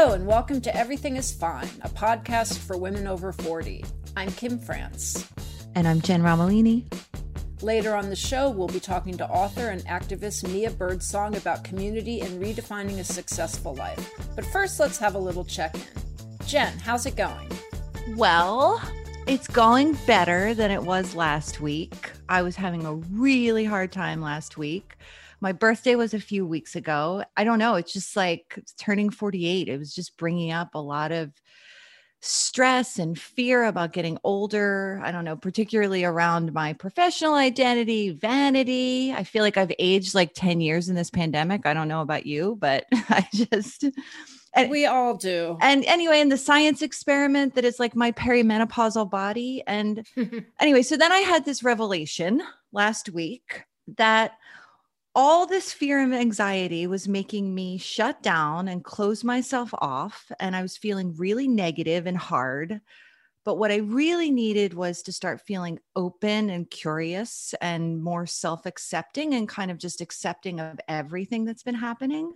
Hello, and welcome to Everything is Fine, a podcast for women over 40. I'm Kim France. And I'm Jen Romolini. Later on the show, we'll be talking to author and activist Mia Birdsong about community and redefining a successful life. But first, let's have a little check in. Jen, how's it going? Well, it's going better than it was last week. I was having a really hard time last week. My birthday was a few weeks ago. I don't know. It's just like turning 48. It was just bringing up a lot of stress and fear about getting older. I don't know, particularly around my professional identity, vanity. I feel like I've aged like 10 years in this pandemic. I don't know about you, but I just. And, we all do. And anyway, in the science experiment that is like my perimenopausal body. And anyway, so then I had this revelation last week that all this fear and anxiety was making me shut down and close myself off. And I was feeling really negative and hard. But what I really needed was to start feeling open and curious and more self accepting and kind of just accepting of everything that's been happening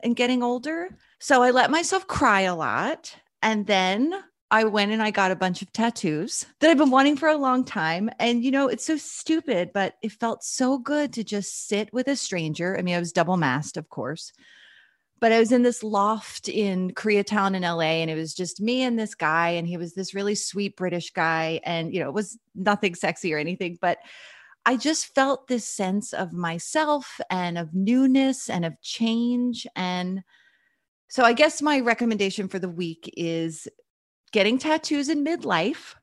and getting older. So I let myself cry a lot. And then I went and I got a bunch of tattoos that I've been wanting for a long time. And, you know, it's so stupid, but it felt so good to just sit with a stranger. I mean, I was double masked, of course, but I was in this loft in Koreatown in LA, and it was just me and this guy. And he was this really sweet British guy. And, you know, it was nothing sexy or anything, but I just felt this sense of myself and of newness and of change. And, so I guess my recommendation for the week is getting tattoos in midlife.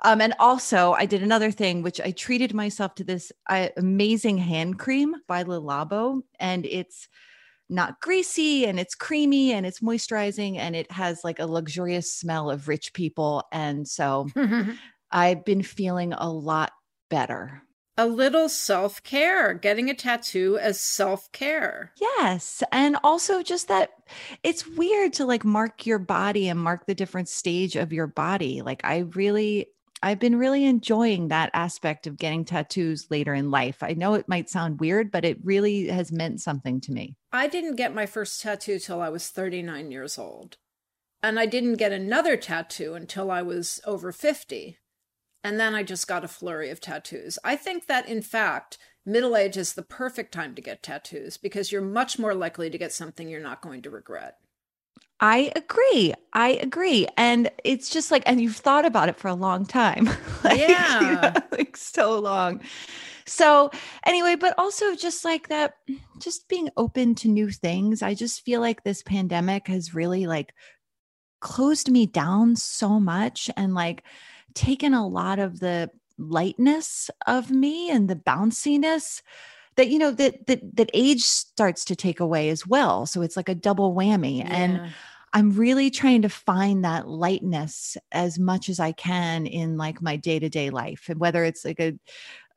Um, and also, I did another thing, which I treated myself to this uh, amazing hand cream by Le Labo, and it's not greasy and it's creamy and it's moisturizing and it has like a luxurious smell of rich people. And so I've been feeling a lot better a little self care, getting a tattoo as self care. Yes. And also just that it's weird to like mark your body and mark the different stage of your body. Like, I really, I've been really enjoying that aspect of getting tattoos later in life. I know it might sound weird, but it really has meant something to me. I didn't get my first tattoo till I was 39 years old. And I didn't get another tattoo until I was over 50 and then I just got a flurry of tattoos. I think that, in fact, middle age is the perfect time to get tattoos because you're much more likely to get something you're not going to regret. I agree. I agree. And it's just like, and you've thought about it for a long time. like, yeah. You know, like so long. So, anyway, but also just like that, just being open to new things. I just feel like this pandemic has really like closed me down so much. And like, taken a lot of the lightness of me and the bounciness that you know that that that age starts to take away as well so it's like a double whammy yeah. and i'm really trying to find that lightness as much as i can in like my day-to-day life and whether it's like a,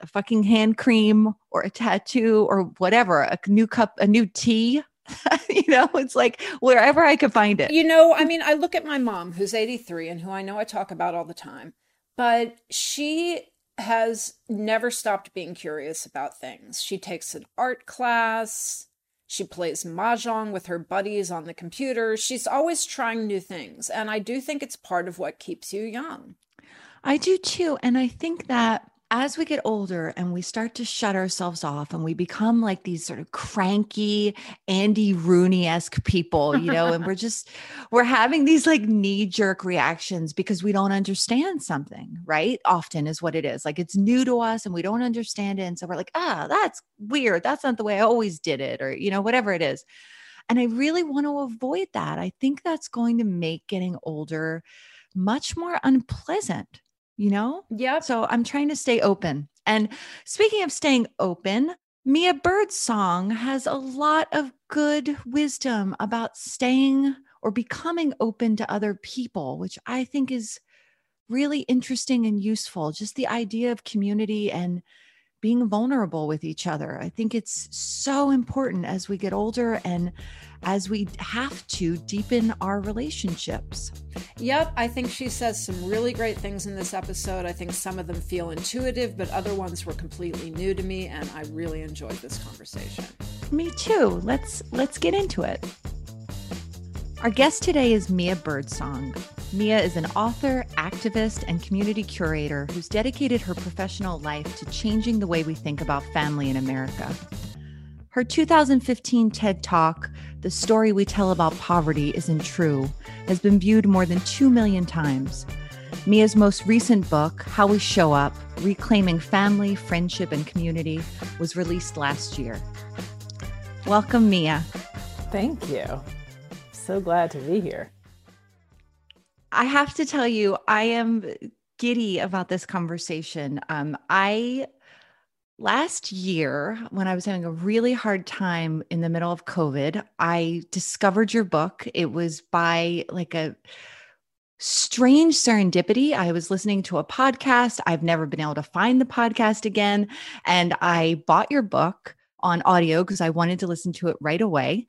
a fucking hand cream or a tattoo or whatever a new cup a new tea you know, it's like wherever I could find it. You know, I mean, I look at my mom, who's 83 and who I know I talk about all the time. But she has never stopped being curious about things. She takes an art class. She plays mahjong with her buddies on the computer. She's always trying new things. And I do think it's part of what keeps you young. I do too. And I think that as we get older and we start to shut ourselves off and we become like these sort of cranky Andy Rooney esque people, you know, and we're just, we're having these like knee jerk reactions because we don't understand something, right? Often is what it is. Like it's new to us and we don't understand it. And so we're like, ah, that's weird. That's not the way I always did it, or, you know, whatever it is. And I really want to avoid that. I think that's going to make getting older much more unpleasant you know? Yeah. So I'm trying to stay open. And speaking of staying open, Mia Birdsong has a lot of good wisdom about staying or becoming open to other people, which I think is really interesting and useful. Just the idea of community and being vulnerable with each other. I think it's so important as we get older and as we have to deepen our relationships. Yep, I think she says some really great things in this episode. I think some of them feel intuitive, but other ones were completely new to me and I really enjoyed this conversation. Me too. Let's let's get into it. Our guest today is Mia Birdsong. Mia is an author, activist, and community curator who's dedicated her professional life to changing the way we think about family in America. Her 2015 TED Talk, The Story We Tell About Poverty Isn't True, has been viewed more than 2 million times. Mia's most recent book, How We Show Up Reclaiming Family, Friendship, and Community, was released last year. Welcome, Mia. Thank you. So glad to be here. I have to tell you, I am giddy about this conversation. Um, I last year, when I was having a really hard time in the middle of COVID, I discovered your book. It was by like a strange serendipity. I was listening to a podcast. I've never been able to find the podcast again. And I bought your book on audio because I wanted to listen to it right away.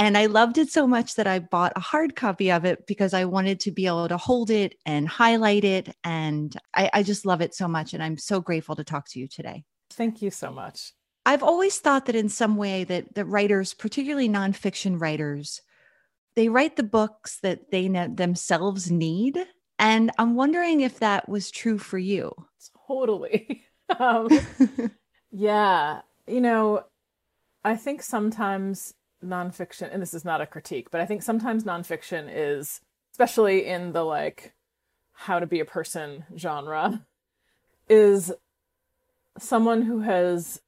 And I loved it so much that I bought a hard copy of it because I wanted to be able to hold it and highlight it. And I, I just love it so much. And I'm so grateful to talk to you today. Thank you so much. I've always thought that in some way that that writers, particularly nonfiction writers, they write the books that they ne- themselves need. And I'm wondering if that was true for you. Totally. um, yeah. You know, I think sometimes nonfiction, and this is not a critique, but I think sometimes nonfiction is, especially in the like how to be a person genre, is someone who has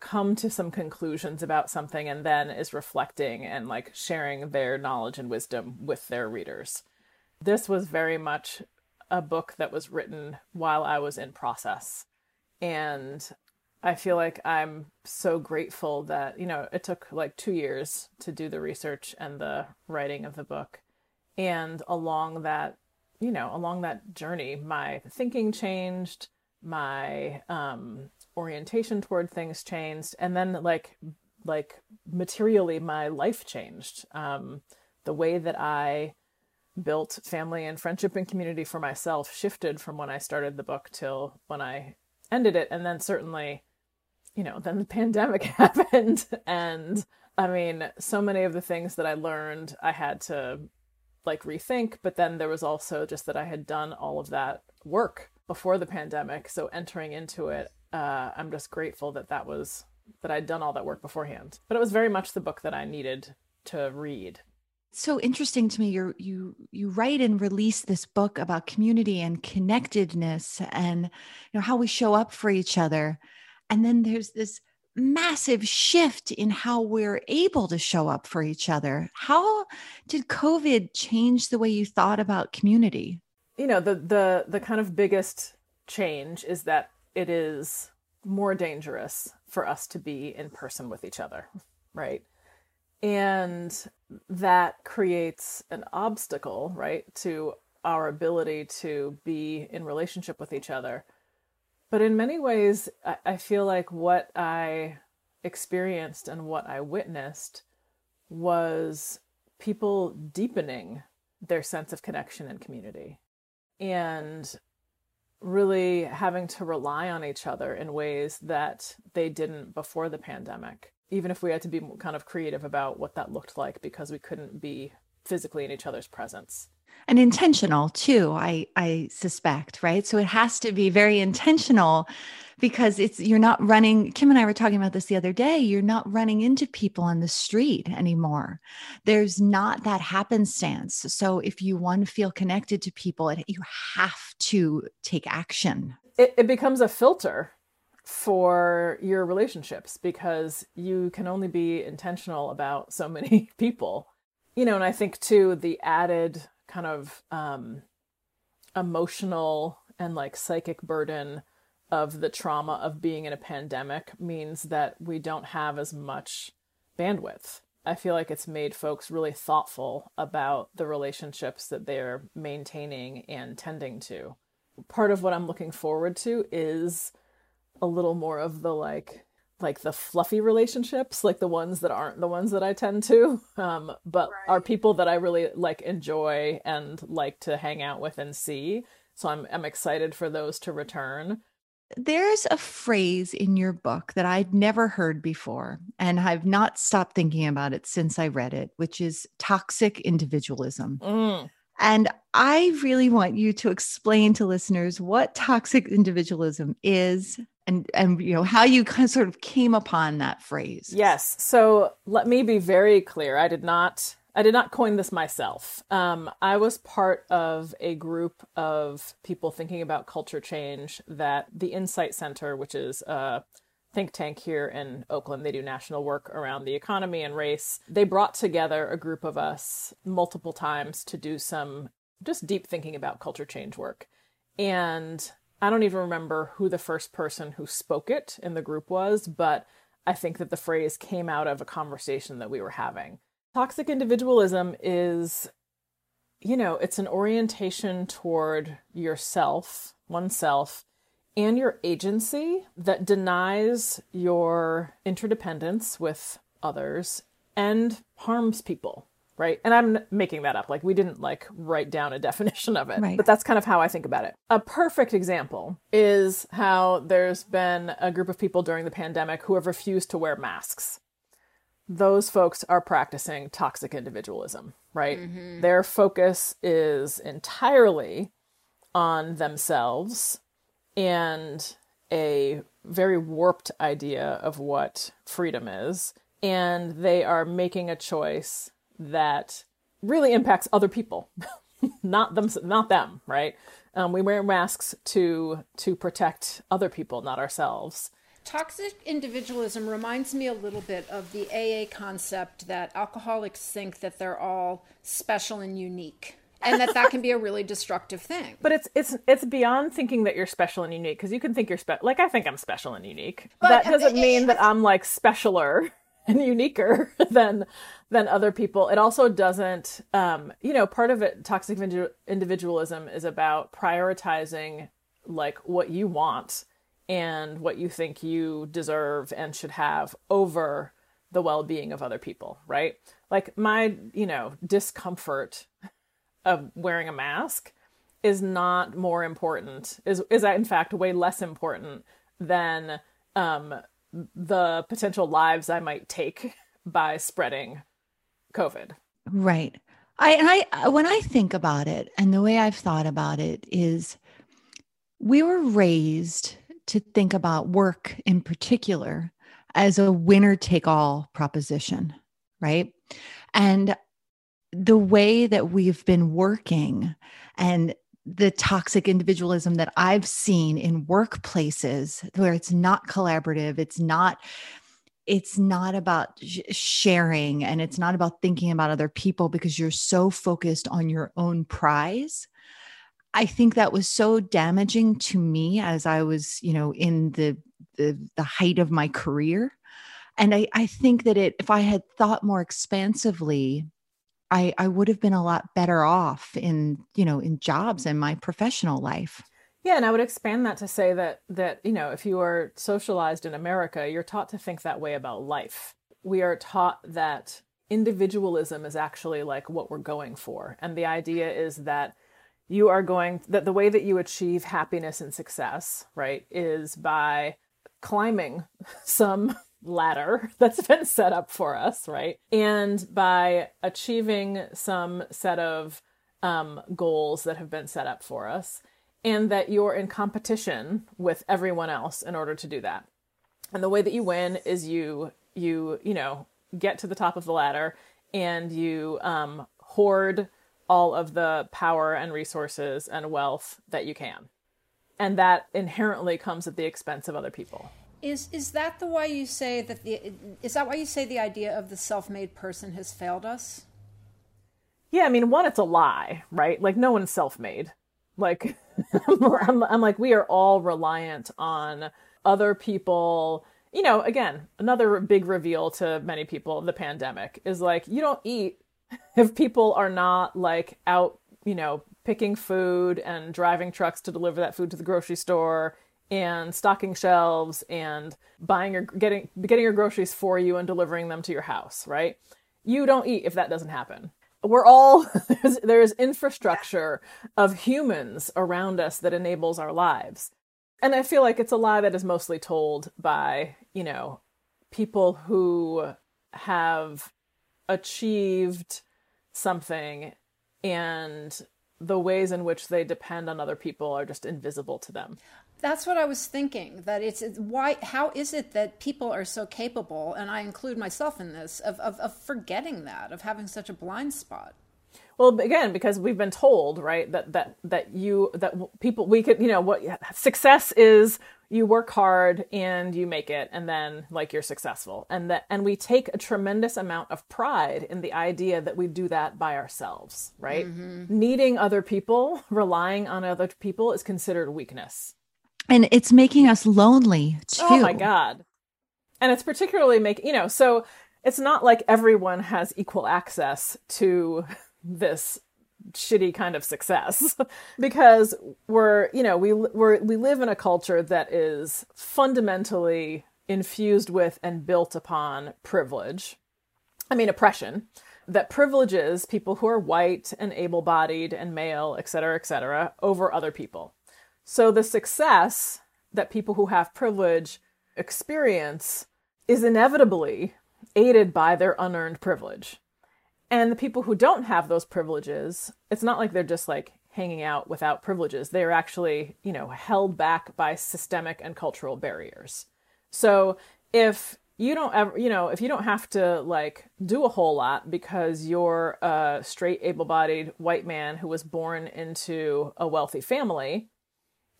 come to some conclusions about something and then is reflecting and like sharing their knowledge and wisdom with their readers. This was very much a book that was written while I was in process. And I feel like I'm so grateful that, you know, it took like two years to do the research and the writing of the book. And along that, you know, along that journey, my thinking changed, my um, orientation toward things changed, and then like, like materially, my life changed. Um, the way that I built family and friendship and community for myself shifted from when I started the book till when I ended it. And then certainly, you know, then the pandemic happened. And I mean, so many of the things that I learned, I had to like rethink. But then there was also just that I had done all of that work before the pandemic. So entering into it, uh, I'm just grateful that that was that I'd done all that work beforehand. But it was very much the book that I needed to read so interesting to me you you you write and release this book about community and connectedness and you know how we show up for each other and then there's this massive shift in how we're able to show up for each other. How did COVID change the way you thought about community? You know, the the the kind of biggest change is that it is more dangerous for us to be in person with each other, right? And that creates an obstacle, right, to our ability to be in relationship with each other but in many ways, I, feel like what I experienced and what I witnessed was people deepening their sense of connection and community. And really having to rely on each other in ways that they didn't before the pandemic. Even if we had to be kind of creative about what that looked like because we couldn't be physically in each other's presence and intentional too i i suspect right? So it has to be very intentional because it's you're not running kim and i were talking about this the other day you're not running into people on the street anymore. There's not that happenstance. So if you want to feel connected to people you have to take action. It, it becomes a filter for your relationships because you can only be intentional about so many people. You know and i think too the added kind of um, emotional and like psychic burden of the trauma of being in a pandemic means that we don't have as much bandwidth. I feel like it's made folks really thoughtful about the relationships that they're maintaining and tending to. Part of what I'm looking forward to is a little more of the like like the fluffy relationships, like the ones that aren't the ones that I tend to, um, but right. are people that I really like enjoy and like to hang out with and see. So I'm I'm excited for those to return. There's a phrase in your book that I'd never heard before, and I've not stopped thinking about it since I read it, which is toxic individualism. Mm. And I really want you to explain to listeners what toxic individualism is and and you know how you kind of sort of came upon that phrase. Yes. So let me be very clear. I did not I did not coin this myself. Um, I was part of a group of people thinking about culture change that the Insight Center, which is a think tank here in Oakland, they do national work around the economy and race. They brought together a group of us multiple times to do some just deep thinking about culture change work. And I don't even remember who the first person who spoke it in the group was, but I think that the phrase came out of a conversation that we were having. Toxic individualism is, you know, it's an orientation toward yourself, oneself, and your agency that denies your interdependence with others and harms people right? And I'm making that up. Like we didn't like write down a definition of it, right. but that's kind of how I think about it. A perfect example is how there's been a group of people during the pandemic who have refused to wear masks. Those folks are practicing toxic individualism, right? Mm-hmm. Their focus is entirely on themselves and a very warped idea of what freedom is. And they are making a choice that really impacts other people, not them, not them, right? Um, we wear masks to to protect other people, not ourselves. Toxic individualism reminds me a little bit of the AA concept that alcoholics think that they're all special and unique. and that that can be a really destructive thing. But it's it's it's beyond thinking that you're special and unique because you can think you're special. Like I think I'm special and unique. But that doesn't mean that I'm like specialer and uniquer than than other people. It also doesn't, um, you know, part of it, toxic individualism is about prioritizing like what you want and what you think you deserve and should have over the well-being of other people, right? Like my, you know, discomfort of wearing a mask is not more important is is that in fact way less important than um the potential lives I might take by spreading COVID. Right. I and I when I think about it and the way I've thought about it is we were raised to think about work in particular as a winner take all proposition, right? And the way that we've been working and the toxic individualism that I've seen in workplaces where it's not collaborative, it's not it's not about sharing and it's not about thinking about other people because you're so focused on your own prize. I think that was so damaging to me as I was, you know, in the the, the height of my career. And I, I think that it if I had thought more expansively, I, I would have been a lot better off in, you know, in jobs and my professional life. Yeah, and I would expand that to say that that you know, if you are socialized in America, you're taught to think that way about life. We are taught that individualism is actually like what we're going for, and the idea is that you are going that the way that you achieve happiness and success, right, is by climbing some ladder that's been set up for us, right? And by achieving some set of um, goals that have been set up for us, and that you're in competition with everyone else in order to do that. And the way that you win is you you you know get to the top of the ladder and you um, hoard all of the power and resources and wealth that you can, and that inherently comes at the expense of other people. Is is that the why you say that the is that why you say the idea of the self-made person has failed us? Yeah, I mean, one, it's a lie, right? Like no one's self-made. Like I'm, I'm like we are all reliant on other people. You know, again, another big reveal to many people the pandemic is like you don't eat if people are not like out, you know, picking food and driving trucks to deliver that food to the grocery store and stocking shelves and buying your getting getting your groceries for you and delivering them to your house, right? You don't eat if that doesn't happen. We're all there's, there's infrastructure of humans around us that enables our lives. And I feel like it's a lie that is mostly told by, you know, people who have achieved something and the ways in which they depend on other people are just invisible to them. That's what I was thinking. That it's, it's, why. How is it that people are so capable, and I include myself in this, of, of of forgetting that, of having such a blind spot? Well, again, because we've been told, right, that that that you that people we could, you know, what success is you work hard and you make it and then like you're successful. And that and we take a tremendous amount of pride in the idea that we do that by ourselves, right? Mm-hmm. Needing other people, relying on other people is considered weakness. And it's making us lonely too. Oh my god. And it's particularly making, you know, so it's not like everyone has equal access to this shitty kind of success because we're you know we we're, we live in a culture that is fundamentally infused with and built upon privilege i mean oppression that privileges people who are white and able-bodied and male et cetera et cetera over other people so the success that people who have privilege experience is inevitably aided by their unearned privilege and the people who don't have those privileges, it's not like they're just like hanging out without privileges. They're actually, you know, held back by systemic and cultural barriers. So if you don't ever, you know, if you don't have to like do a whole lot because you're a straight, able bodied white man who was born into a wealthy family,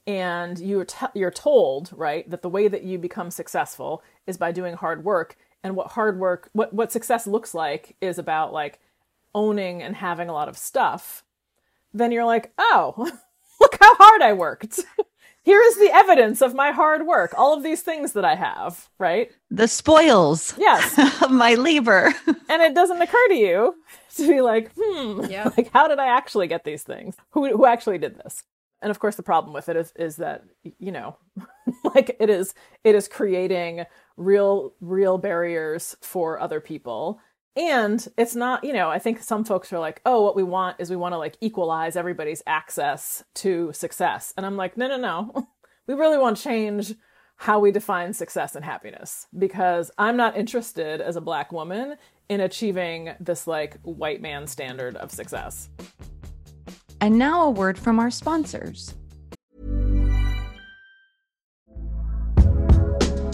and you're, t- you're told, right, that the way that you become successful is by doing hard work. And what hard work what what success looks like is about like owning and having a lot of stuff. Then you're like oh look how hard i worked. Here is the evidence of my hard work all of these things that i have right? The spoils yes. of my labor. And it doesn't occur to you to be like hmm yeah. like how did i actually get these things? Who who actually did this and of course the problem with it is is that you know like it is it is creating real real barriers for other people. And it's not you know i think some folks are like oh what we want is we want to like equalize everybody's access to success. And i'm like no no no. We really want to change how we define success and happiness because i'm not interested as a black woman in achieving this like white man standard of success and now a word from our sponsors.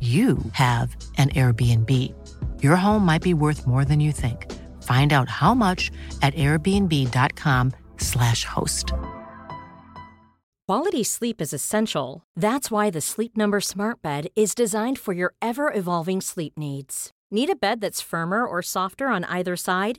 you have an Airbnb. Your home might be worth more than you think. Find out how much at airbnb.com/slash host. Quality sleep is essential. That's why the Sleep Number Smart Bed is designed for your ever-evolving sleep needs. Need a bed that's firmer or softer on either side?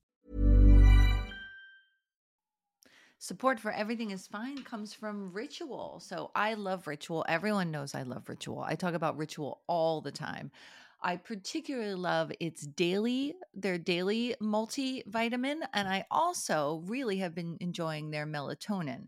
Support for Everything is Fine comes from Ritual. So I love Ritual. Everyone knows I love Ritual. I talk about Ritual all the time. I particularly love its daily, their daily multivitamin. And I also really have been enjoying their melatonin.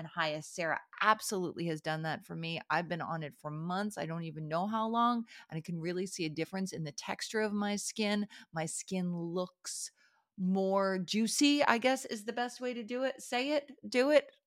and Hyacera absolutely has done that for me. I've been on it for months. I don't even know how long. And I can really see a difference in the texture of my skin. My skin looks more juicy, I guess is the best way to do it. Say it, do it.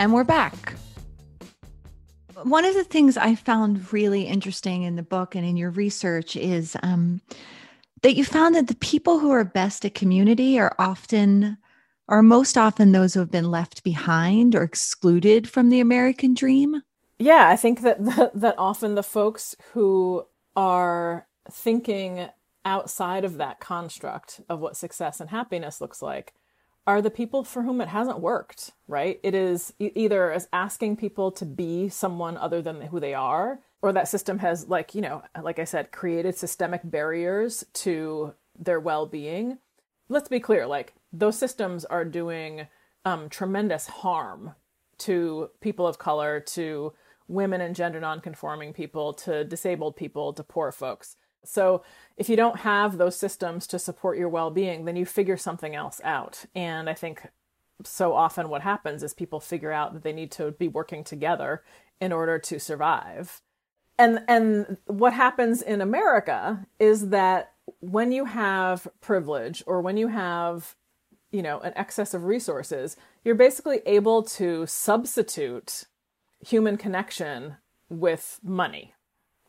And we're back. One of the things I found really interesting in the book and in your research is um, that you found that the people who are best at community are often, are most often those who have been left behind or excluded from the American dream. Yeah, I think that that, that often the folks who are thinking outside of that construct of what success and happiness looks like are the people for whom it hasn't worked, right? It is either as asking people to be someone other than who they are, or that system has, like, you know, like I said, created systemic barriers to their well being. Let's be clear, like, those systems are doing um, tremendous harm to people of color, to women and gender nonconforming people, to disabled people, to poor folks. So if you don't have those systems to support your well-being, then you figure something else out. And I think so often what happens is people figure out that they need to be working together in order to survive. And and what happens in America is that when you have privilege or when you have you know an excess of resources, you're basically able to substitute human connection with money,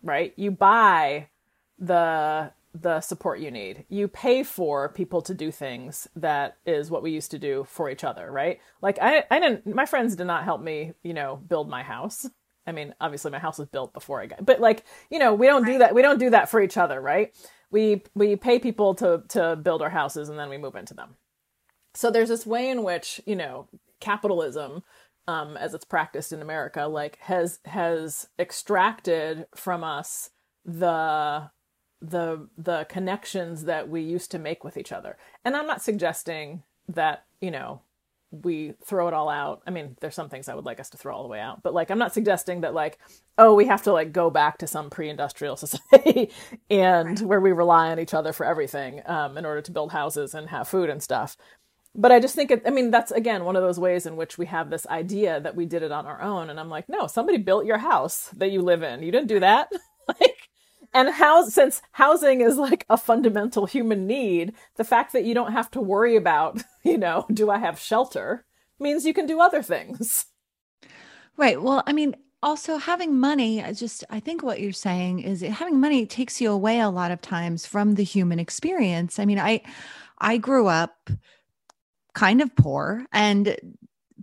right? You buy the the support you need. You pay for people to do things that is what we used to do for each other, right? Like I I didn't my friends did not help me, you know, build my house. I mean, obviously my house was built before I got but like, you know, we don't do that. We don't do that for each other, right? We we pay people to to build our houses and then we move into them. So there's this way in which, you know, capitalism um, as it's practiced in America, like has has extracted from us the the the connections that we used to make with each other. And I'm not suggesting that, you know, we throw it all out. I mean, there's some things I would like us to throw all the way out, but like I'm not suggesting that like, oh, we have to like go back to some pre-industrial society and right. where we rely on each other for everything um, in order to build houses and have food and stuff. But I just think it, I mean, that's again one of those ways in which we have this idea that we did it on our own. And I'm like, no, somebody built your house that you live in. You didn't do that. like, and how since housing is like a fundamental human need the fact that you don't have to worry about you know do i have shelter means you can do other things. Right. Well i mean also having money I just i think what you're saying is having money takes you away a lot of times from the human experience. I mean i I grew up kind of poor and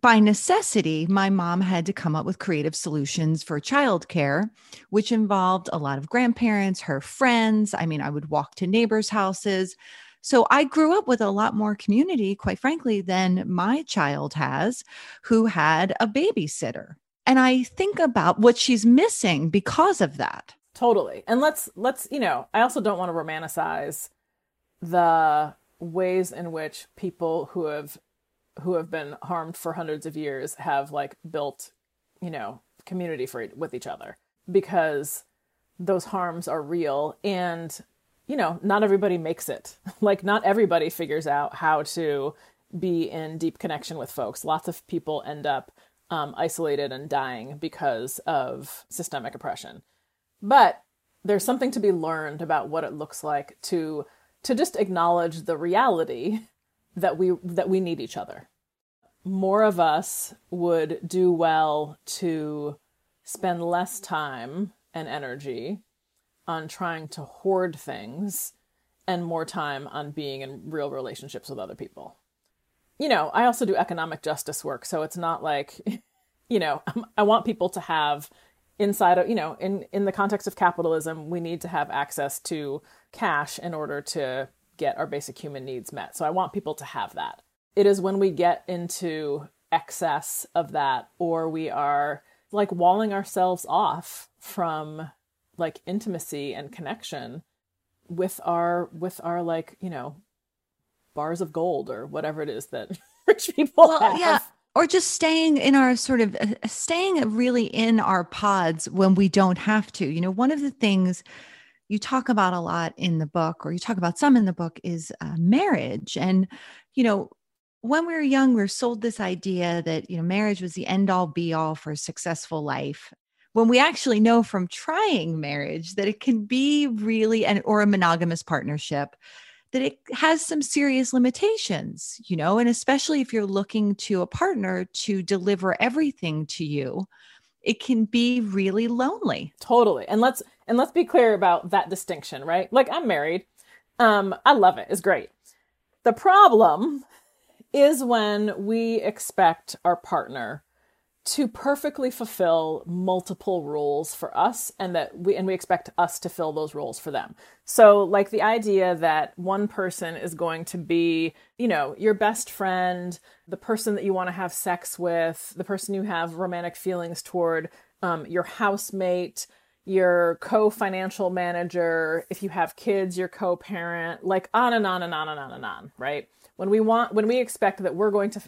by necessity, my mom had to come up with creative solutions for childcare, which involved a lot of grandparents, her friends. I mean, I would walk to neighbors' houses. So I grew up with a lot more community, quite frankly, than my child has, who had a babysitter. And I think about what she's missing because of that. Totally. And let's let's, you know, I also don't want to romanticize the ways in which people who have who have been harmed for hundreds of years have like built, you know, community for with each other because those harms are real and you know, not everybody makes it. like not everybody figures out how to be in deep connection with folks. Lots of people end up um, isolated and dying because of systemic oppression. But there's something to be learned about what it looks like to to just acknowledge the reality that we that we need each other. More of us would do well to spend less time and energy on trying to hoard things and more time on being in real relationships with other people. You know, I also do economic justice work, so it's not like, you know, I want people to have inside of, you know, in in the context of capitalism, we need to have access to cash in order to get our basic human needs met. So I want people to have that. It is when we get into excess of that or we are like walling ourselves off from like intimacy and connection with our with our like, you know, bars of gold or whatever it is that rich people well, have. Yeah or just staying in our sort of uh, staying really in our pods when we don't have to. You know, one of the things you talk about a lot in the book, or you talk about some in the book, is uh, marriage. And, you know, when we were young, we were sold this idea that, you know, marriage was the end all be all for a successful life. When we actually know from trying marriage that it can be really an or a monogamous partnership that it has some serious limitations, you know, and especially if you're looking to a partner to deliver everything to you, it can be really lonely. Totally. And let's and let's be clear about that distinction, right? Like I'm married. Um I love it. It's great. The problem is when we expect our partner to perfectly fulfill multiple roles for us and that we and we expect us to fill those roles for them. So like the idea that one person is going to be, you know, your best friend, the person that you want to have sex with, the person you have romantic feelings toward, um, your housemate, your co-financial manager, if you have kids, your co-parent, like on and on and on and on and on, right? When we want when we expect that we're going to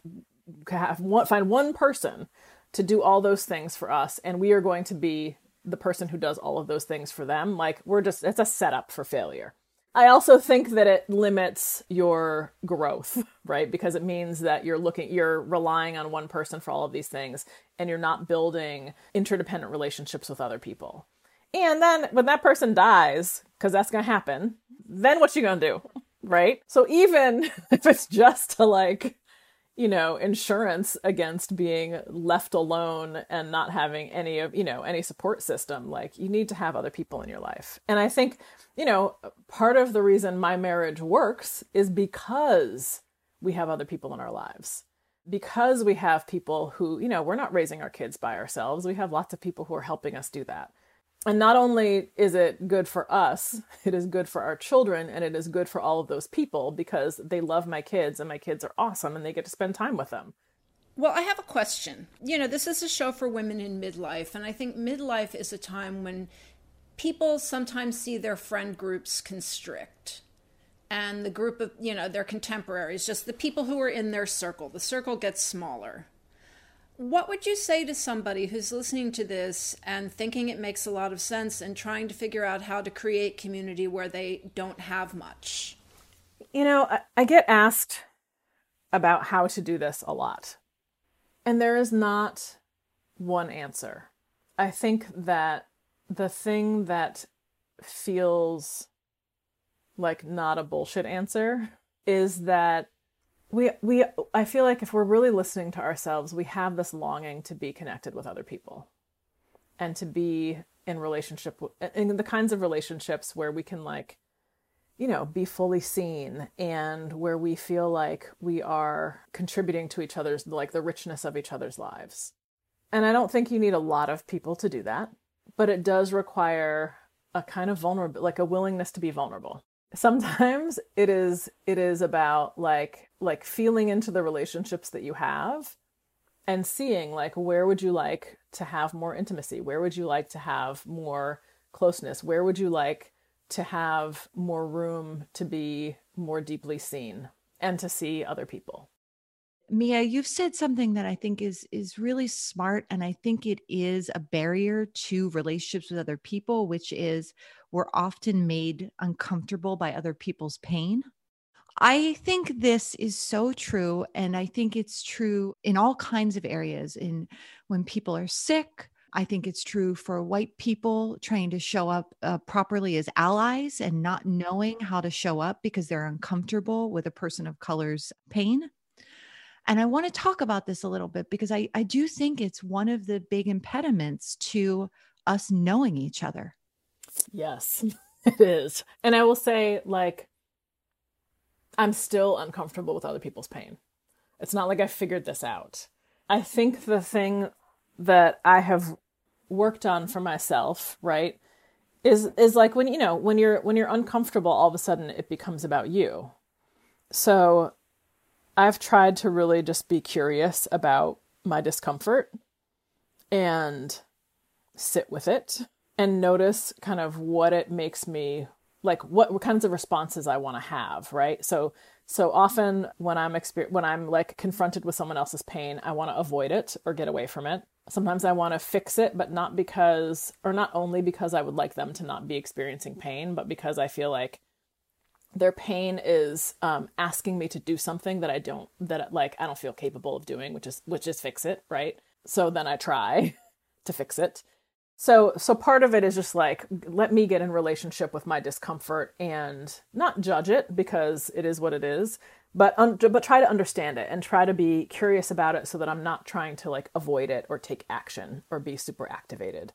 have one, find one person to do all those things for us and we are going to be the person who does all of those things for them. Like we're just it's a setup for failure. I also think that it limits your growth right? Because it means that you're looking you're relying on one person for all of these things and you're not building interdependent relationships with other people. And then when that person dies because that's going to happen then what you going to do right? So even if it's just to like you know, insurance against being left alone and not having any of, you know, any support system. Like you need to have other people in your life. And I think, you know, part of the reason my marriage works is because we have other people in our lives. Because we have people who, you know, we're not raising our kids by ourselves. We have lots of people who are helping us do that. And not only is it good for us, it is good for our children and it is good for all of those people because they love my kids and my kids are awesome and they get to spend time with them. Well, I have a question. You know, this is a show for women in midlife, and I think midlife is a time when people sometimes see their friend groups constrict. And the group of, you know, their contemporaries, just the people who are in their circle, the circle gets smaller what would you say to somebody who's listening to this and thinking it makes a lot of sense and trying to figure out how to create community where they don't have much? You know, I, get asked about how to do this a lot. And there is not one answer. I think that the thing that feels like not a bullshit answer is that we we i feel like if we're really listening to ourselves we have this longing to be connected with other people and to be in relationship in the kinds of relationships where we can like you know, be fully seen and where we feel like we are contributing to each other's, like the richness of each other's lives. And I don't think you need a lot of people to do that, but it does require a kind of vulnerable, like a willingness to be vulnerable. Sometimes it is, it is about like, like feeling into the relationships that you have and seeing like, where would you like to have more intimacy? Where would you like to have more closeness? Where would you like to have more room to be more deeply seen and to see other people. Mia, you've said something that I think is is really smart and I think it is a barrier to relationships with other people which is we're often made uncomfortable by other people's pain. I think this is so true and I think it's true in all kinds of areas in when people are sick, I think it's true for white people trying to show up uh, properly as allies and not knowing how to show up because they're uncomfortable with a person of color's pain. And I want to talk about this a little bit because I, I do think it's one of the big impediments to us knowing each other. Yes, it is. And I will say, like, I'm still uncomfortable with other people's pain. It's not like I figured this out. I think the thing that I have worked on for myself, right? Is is like when you know, when you're when you're uncomfortable all of a sudden it becomes about you. So I've tried to really just be curious about my discomfort and sit with it and notice kind of what it makes me like what, what kinds of responses I want to have, right? So so often when I'm exper- when I'm like confronted with someone else's pain, I want to avoid it or get away from it. Sometimes I want to fix it, but not because or not only because I would like them to not be experiencing pain, but because I feel like their pain is um, asking me to do something that I don't that like I don't feel capable of doing, which is which is fix it, right? So then I try to fix it so so part of it is just like let me get in relationship with my discomfort and not judge it because it is what it is but un- but try to understand it and try to be curious about it so that i'm not trying to like avoid it or take action or be super activated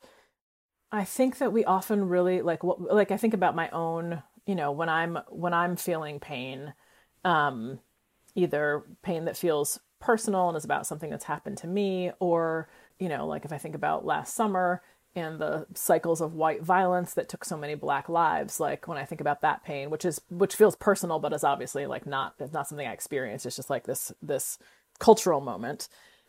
i think that we often really like what like i think about my own you know when i'm when i'm feeling pain um either pain that feels personal and is about something that's happened to me or you know like if i think about last summer and the cycles of white violence that took so many black lives like when i think about that pain which is which feels personal but is obviously like not it's not something i experienced it's just like this this cultural moment.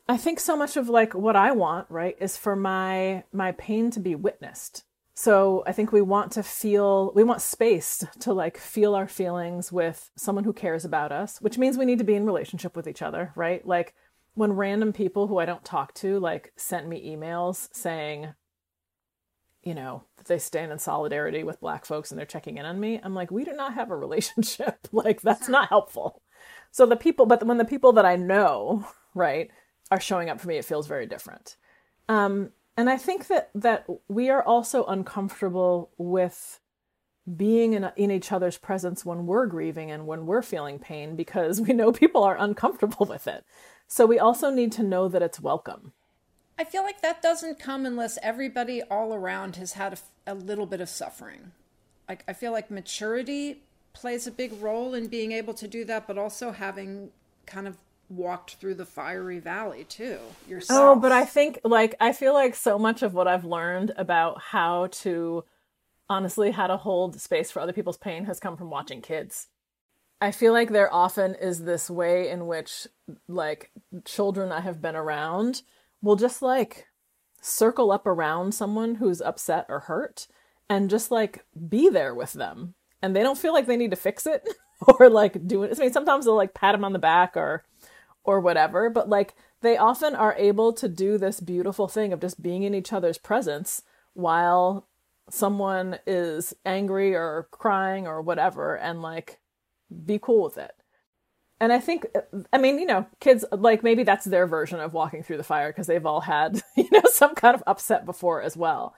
I think so much of like what i want right is for my my pain to be witnessed so i think we want to feel we want space to like feel our feelings with someone who cares about us which means we need to be in relationship with each other right like when random people who i don't talk to like sent me emails saying you know, that they stand in solidarity with black folks and they're checking in on me. I'm like, we do not have a relationship. like that's not helpful. So the people, but when the people that I know, right, are showing up for me, it feels very different. Um, and I think that that we are also uncomfortable with being in, in each other's presence when we're grieving and when we're feeling pain because we know people are uncomfortable with it. So we also need to know that it's welcome I feel like that doesn't come unless everybody all around has had a, a, little bit of suffering. Like I feel like maturity plays a big role in being able to do that, but also having kind of walked through the fiery valley too oh, yourself. Oh, but I think like I feel like so much of what I've learned about how to honestly how to hold space for other people's pain has come from watching kids. I feel like there often is this way in which like children I have been around will just like circle up around someone who's upset or hurt and just like be there with them. And they don't feel like they need to fix it or like do it. I mean, sometimes they'll like pat them on the back or or whatever, but like they often are able to do this beautiful thing of just being in each other's presence while someone is angry or crying or whatever and like be cool with it and I think, I mean, you know, kids like maybe that's their version of walking through the fire because they've all had, you know, some kind of upset before as well.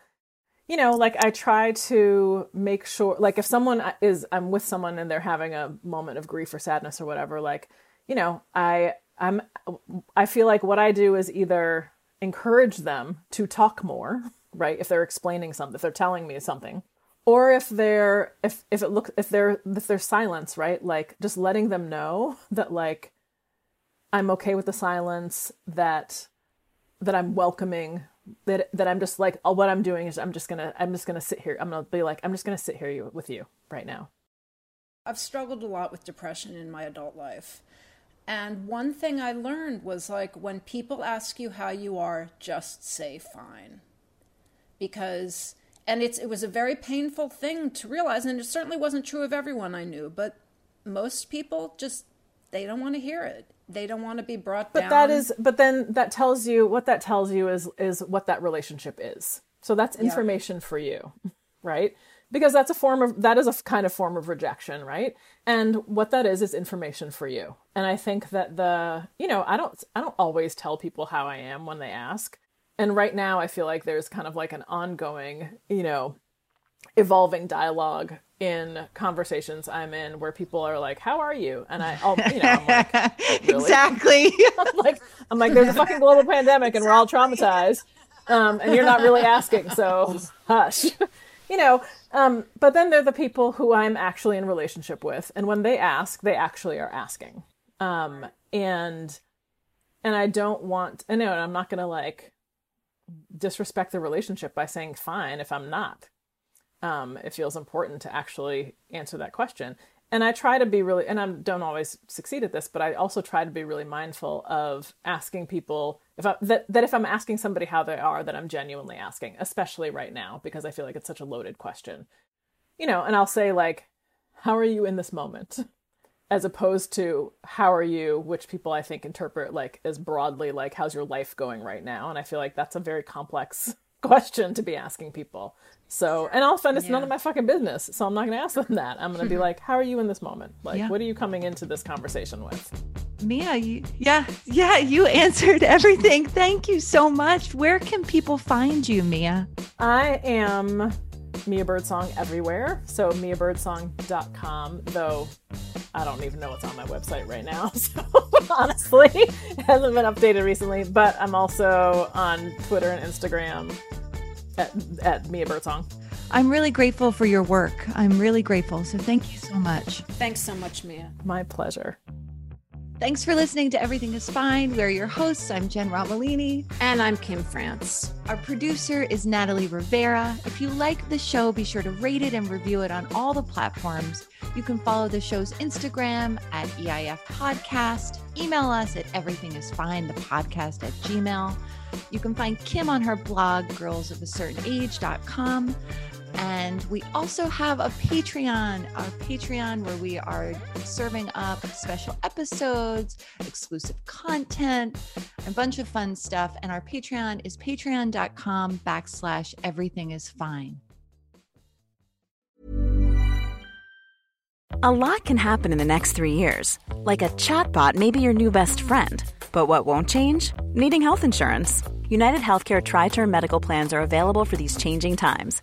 You know, like I try to make sure, like if someone is, I'm with someone and they're having a moment of grief or sadness or whatever, like, you know, I, I'm, I feel like what I do is either encourage them to talk more, right? If they're explaining something, if they're telling me something, or if they're if if it look if they're if they're silence right like just letting them know that like i'm okay with the silence that that i'm welcoming that that i'm just like what i'm doing is i'm just gonna i'm just gonna sit here i'm gonna be like i'm just gonna sit here with you right now i've struggled a lot with depression in my adult life and one thing i learned was like when people ask you how you are just say fine. Because and it's it was a very painful thing to realize and it certainly wasn't true of everyone i knew but most people just they don't want to hear it. They don't want to be brought but down. But that is but then that tells you what that tells you is is what that relationship is. So that's information yeah. for you right? Because that's a form of that is a kind of form of rejection right and what that is is information for you. And i think that the you know i don't i don't always tell people how i am when they ask. And right now i feel like there's kind of like an ongoing you know evolving dialogue in conversations i'm in where people are like how are you? And i I'll, you know i'm like really? exactly. I'm like i'm like there's a fucking global pandemic and we're all traumatized. Um, and you're not really asking so hush you know um, but then they're the people who i'm actually in relationship with and when they ask they actually are asking um, and and i don't want i know i'm not gonna like disrespect the relationship by saying fine if I'm not. Um, it feels important to actually answer that question. And I try to be really, and I don't always succeed at this, but I also try to be really mindful of asking people if I, that that if I'm asking somebody how they are, that I'm genuinely asking, especially right now because I feel like it's such a loaded question. You know, and I'll say like, "How are you in this moment?" as opposed to how are you which people i think interpret like as broadly like how's your life going right now and i feel like that's a very complex question to be asking people so and often it's yeah. none of my fucking business so i'm not going to ask them that i'm going to be like how are you in this moment like yeah. what are you coming into this conversation with mia you, yeah yeah you answered everything thank you so much where can people find you mia i am Mia Birdsong everywhere. So miabirdsong.com, though I don't even know what's on my website right now. So honestly, it hasn't been updated recently. But I'm also on Twitter and Instagram at, at Mia Birdsong. I'm really grateful for your work. I'm really grateful. So thank you so much. Thanks so much, Mia. My pleasure. Thanks for listening to Everything is Fine. We're your hosts. I'm Jen Romolini. And I'm Kim France. Our producer is Natalie Rivera. If you like the show, be sure to rate it and review it on all the platforms. You can follow the show's Instagram at EIF Podcast. Email us at everythingisfine, the podcast at gmail. You can find Kim on her blog, girlsofacertainage.com. And we also have a Patreon, our Patreon, where we are serving up special episodes, exclusive content, a bunch of fun stuff. And our Patreon is patreon.com backslash everything is fine. A lot can happen in the next three years. Like a chatbot may be your new best friend. But what won't change? Needing health insurance. United Healthcare Tri Term Medical Plans are available for these changing times